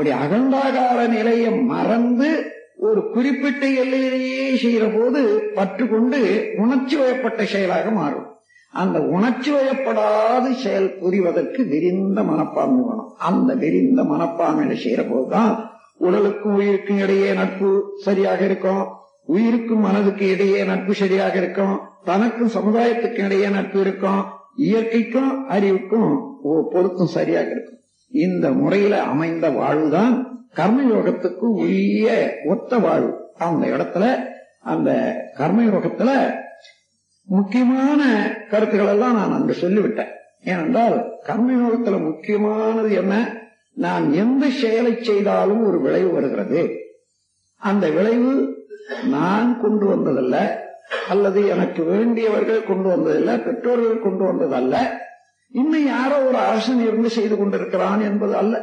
அப்படி அகண்டாகார நிலையை மறந்து ஒரு குறிப்பிட்ட எல்லையிலேயே செய்யற போது பற்று கொண்டு உணர்ச்சி வயப்பட்ட செயலாக மாறும். அந்த உணர்ச்சி வயப்படாத செயல் புரிவதற்கு விரிந்த மனப்பான்மை வேணும். அந்த விரிந்த மனப்பான்மையில செய்யற போதுதான் உடலுக்கும் உயிருக்கும் இடையே நட்பு சரியாக இருக்கும். உயிருக்கும் மனதுக்கு இடையே நட்பு சரியாக இருக்கும். தனக்கும் சமுதாயத்துக்கும் இடையே நட்பு இருக்கும். இயற்கைக்கும் அறிவுக்கும் ஒ- பொருத்தம் சரியாக இருக்கும். இந்த முறையில அமைந்த வாழ்வுதான் கர்மயோகத்துக்கு உரிய ஒத்த வாழ்வு. அந்த இடத்துல அந்த கர்மயோகத்துல முக்கியமான கருத்துக்கள் எல்லாம் நான் அங்கு சொல்லிவிட்டேன். ஏனென்றால் கர்மயோகத்துல முக்கியமானது என்ன? நான் எந்த செயலை செய்தாலும் ஒரு விளைவு வருகிறது. அந்த விளைவு நான் கொண்டு வந்ததல்ல அல்லது எனக்கு வேண்டியவர்கள் கொண்டு வந்ததில்லை பெற்றோர்கள் கொண்டு வந்ததல்ல. இன்னும் யாரோ ஒரு அரசன் இருந்து செய்து கொண்டிருக்கிறான் என்பது அல்ல.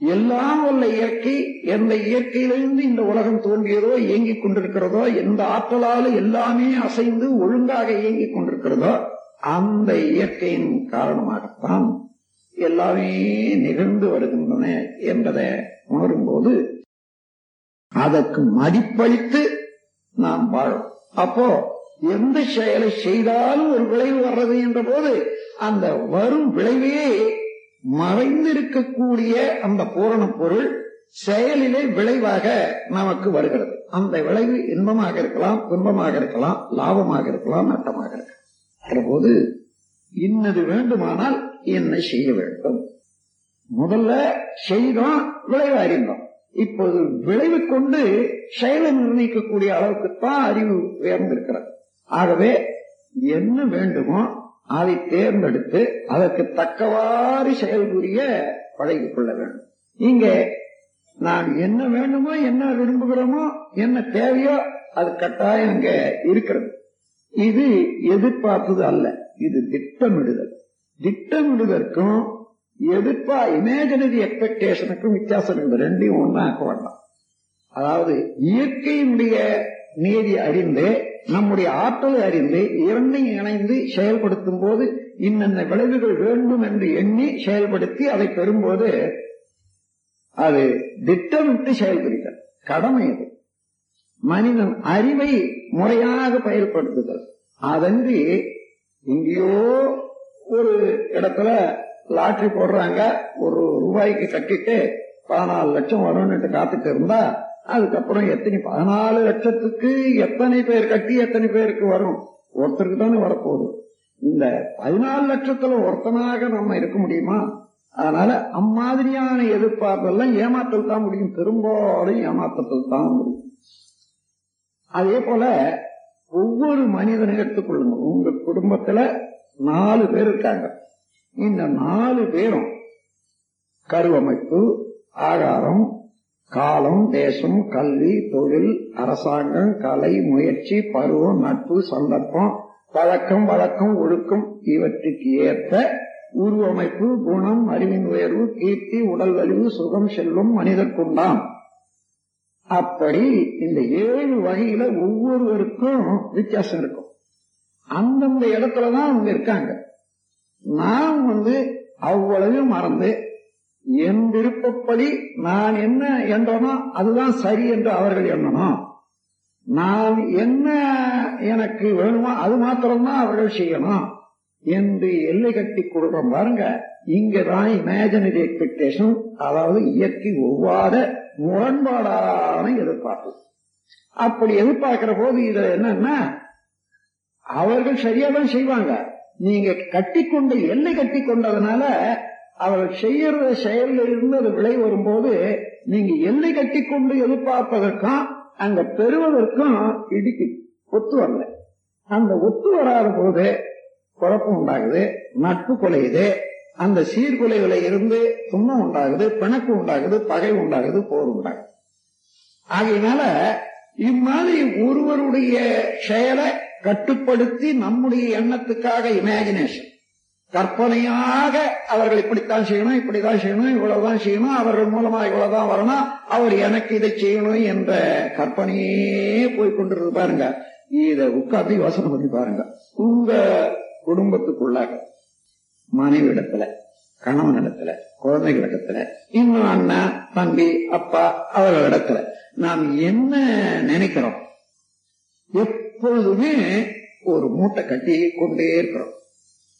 எல்லாம் உள்ள இயற்கை எந்த இயற்கையிலிருந்து இந்த உலகம் தோன்றியதோ இயங்கிக் கொண்டிருக்கிறதோ எந்த ஆற்றலால எல்லாமே அசைந்து ஒழுங்காக இயங்கிக் கொண்டிருக்கிறதோ அந்த இயற்கையின் காரணமாகத்தான் எல்லாமே நிகழ்ந்து வருகின்றன என்பதை உணரும்போது அதற்கு மதிப்பளித்து நாம் வாழும். அப்போ எந்த செயலை செய்தாலும் ஒரு விளைவு வர்றது என்ற போது அந்த வரும் விளைவே மறைந்திருக்கக்கூடிய அந்த பூரண பொருள் செயலிலே விளைவாக நமக்கு வருகிறது. அந்த விளைவு இன்பமாக இருக்கலாம் துன்பமாக இருக்கலாம் லாபமாக இருக்கலாம் நட்டமாக இருக்கலாம். போது இன்னது வேண்டுமானால் என்ன செய்ய வேண்டும்? முதல்ல செய்தோம் விளைவு அறிந்தோம். இப்போது விளைவு கொண்டு செயலை நிர்ணயிக்கக்கூடிய அளவுக்குத்தான் அறிவு உயர்ந்திருக்கிறது. ஆகவே என்ன வேண்டுமோ அதை தேர்ந்தெடுத்து அதற்கு தக்கவாறு செயல்புரிய பழகிக் கொள்ள வேண்டும். இங்க நான் என்ன வேண்டுமோ என்ன விரும்புகிறோமோ என்ன தேவையோ அது கட்டாயம் இங்க இருக்கிறது. இது எதிர்பார்த்தது அல்ல. இது திட்டமிடுதல். திட்டமிடுதற்கும் எதிர்ப்பா இமேஜினரி எக்ஸ்பெக்டேஷனுக்கும் வித்தியாசம் இந்த ரெண்டையும் ஒன்னாக்க வேண்டாம். அதாவது இயற்கையினுடைய நீதி அறிந்து நம்முடைய ஆற்றலை அறிந்து இரண்டையும் இணைந்து செயல்படுத்தும் போது இன்னென்ன விளைவுகள் வேண்டும் என்று எண்ணி செயல்படுத்தி அதை பெறும்போது அது திட்டமிட்டு செயல்படுத்தல் கடமை அது. மனிதன் அறிவை முறையாக பயன்படுத்துதல். அதன்றி எங்கேயோ ஒரு இடத்துல லாட்ரி போடுறாங்க ஒரு ரூபாய்க்கு கட்டிட்டு பதினாலு லட்சம் வரும்னு காத்துட்டு இருந்தா அதுக்கப்புறம் எத்தனை பதினாலு லட்சத்துக்கு எத்தனை பேர் கட்டி எத்தனை பேருக்கு வரும்? ஒருத்தருக்கு தானே வரப்போகுது. இந்த பதினாலு லட்சத்துல ஒருத்தனாக நம்ம இருக்க முடியுமா? அதனால அம்மாதிரியான எதிர்பார்ப்பெல்லாம் ஏமாத்தல் தான் முடியும். பெரும்பாலும் ஏமாற்றத்தில் தான் முடியும். அதே போல ஒவ்வொரு மனிதனை எடுத்துக்கொள்ளுங்க. உங்க குடும்பத்துல நாலு பேர் இருக்காங்க. இந்த நாலு பேரும் கருவமைப்பு ஆகாரம் காலம் தேசம் கல்வி தொழில் அரசாங்கம் கலை முயற்சி பருவம் நட்பு சந்தர்ப்பம் பழக்கம் வழக்கம் ஒழுக்கம் இவற்றுக்கு ஏற்ப உருவமைப்பு குணம் அறிவின் உயர்வு கீர்த்தி உடல் வலிவு சுகம் செல்வம் மனிதர்க்குண்டாம். அப்படி இந்த ஏழு வகையில ஒவ்வொருவருக்கும் வித்தியாசம் இருக்கும். அந்தந்த இடத்துலதான் அவங்க இருக்காங்க. நாம் வந்து அவ்வளவு மறந்து என் விருப்பப்படி நான் என்ன என்றனோ அதுதான் சரி என்று அவர்கள் எண்ணணும் நான் என்ன எனக்கு வேணுமோ அது மாத்திரம்தான் அவர்கள் செய்யணும் என்று எல்லை கட்டி கொடுக்கிறோம் பாருங்க. இங்கதான் இமேஜினரி எக்ஸ்பெக்டேஷன் அதாவது இயற்கை ஒவ்வாத முரண்பாடான எதிர்பார்ப்பு. அப்படி எதிர்பார்க்கிற போது இது என்னன்னா அவர்கள் சரியாதான் செய்வாங்க. நீங்க கட்டிக்கொண்டு எல்லை கட்டி கொண்டதுனால அவர் செய்யற செயல்ல இருந்து அது விளை வரும்போது நீங்க எல்லை கட்டி கொண்டு எதிர்பார்ப்பதற்கும் அங்க பெறுவதற்கும் இடிக்கு ஒத்து வரல. அந்த ஒத்து வராத போது குழப்பம் உண்டாகுது நட்பு குலையுது அந்த சீர்குலைகளை இருந்து துன்பம் உண்டாகுது பிணக்கு உண்டாகுது பகை உண்டாகுது போர் உண்டாகுது. ஆகையினால இம்மாதிரி ஒருவருடைய செயலை கட்டுப்படுத்தி நம்முடைய எண்ணத்துக்காக இமேஜினேஷன் கற்பனையாக அவர்கள் இப்படித்தான் செய்யணும் இப்படிதான் செய்யணும் இவ்வளவுதான் செய்யணும் அவர்கள் மூலமா இவ்வளவுதான் வரணும் அவர் எனக்கு இதை செய்யணும் என்ற கற்பனையே போய்கொண்டிருந்து பாருங்க. இத உட்கார்ந்து யோசனை பண்ணி பாருங்க. உங்க குடும்பத்துக்குள்ளாக மனைவி இடத்துல கணவன் இடத்துல குழந்தைகள் இடத்துல இன்னும் அண்ணா தம்பி அப்பா அவர்கள் இடத்துல நாம் என்ன நினைக்கிறோம்? எப்பொழுதுமே ஒரு மூட்டை கட்டி கொண்டே இருக்கிறோம்.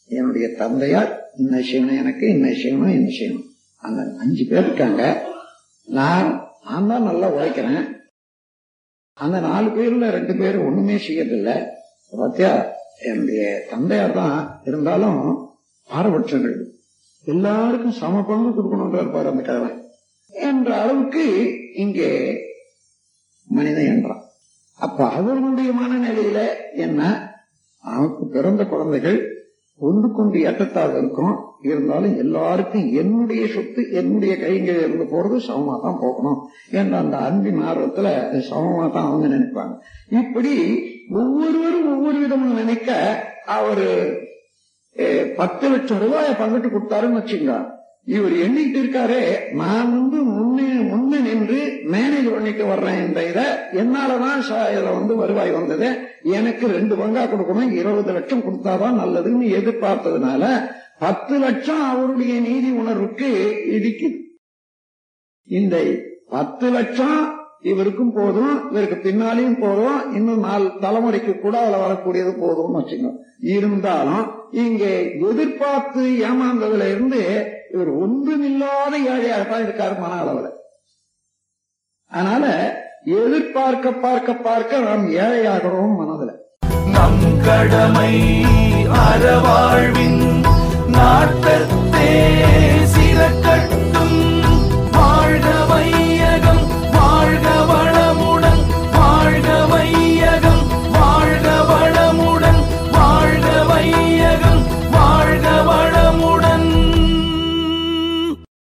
என்னுடைய தந்தையார் இந்த செய்யணும் எனக்கு இன்ன செய்யணும் என்ன செய்யணும் அந்த அஞ்சு பேர் இருக்காங்க. நான் நான் தான் நல்லா உழைக்கிறேன். அந்த நாலு பேர்ல ரெண்டு பேர் ஒண்ணுமே செய்யறதில்லை. பாத்தியா என்னுடைய தந்தையார் தான் இருந்தாலும் பாரபட்சங்கள். எல்லாருக்கும் சம பங்கு கொடுக்கணும்ன்ற இருப்பார் அந்த கதவை என்ற அளவுக்கு இங்கே மனிதன் என்றான். அப்ப அவர்களுடைய மனநிலையில என்ன? அவனுக்கு பிறந்த குழந்தைகள் ஒன்று கொண்டு ஏற்றத்தாழ் இருக்கும். இருந்தாலும் எல்லாருக்கும் என்னுடைய சொத்து என்னுடைய கைங்க இருந்து போறது சமமா தான் போகணும். என்ற அந்த அன்பின் ஆர்வத்துல சமமா தான் அவங்க நினைப்பாங்க. இப்படி ஒவ்வொருவரும் ஒவ்வொரு விதமும் நினைக்க அவரு பத்து லட்சம் ரூபாய பங்கிட்டு கொடுத்தாருன்னு வச்சுங்க இவர் எண்ணிட்டு இருக்காரு நான் வந்து முன்னே முன்னே நின்று மேனேஜ் பண்ணிட்டு வர்றேன் இந்த இதை என்னாலதான் இதுல வந்து வருவாய் வந்தது. எனக்கு ரெண்டு பங்கா கொடுக்கணும் இருபது லட்சம் கொடுத்தாதான் நல்லதுன்னு எதிர்பார்த்ததுனால பத்து லட்சம் அவருடைய நீதி உணர்வுக்கு இடிக்குது இந்த பத்து லட்சம் இவருக்கும் போதும் இவருக்கு பின்னாலையும் போதும் இன்னும் நாலு தலைமுறைக்கு கூட அதுல வரக்கூடியது போதும்னு வச்சுக்கோங்க. இருந்தாலும் இங்கே எதிர்பார்த்து ஏமாந்ததுல இருந்து இவர் ஒன்றுமில்லாத ஏழையாகத்தான் இருக்காரு மன அளவுல. அதனால எதிர்பார்க்க பார்க்க பார்க்க நாம் ஏழையாகிறோம் மனதுல. நம் கடமை அறவாழ்வின் நாட்டத்தே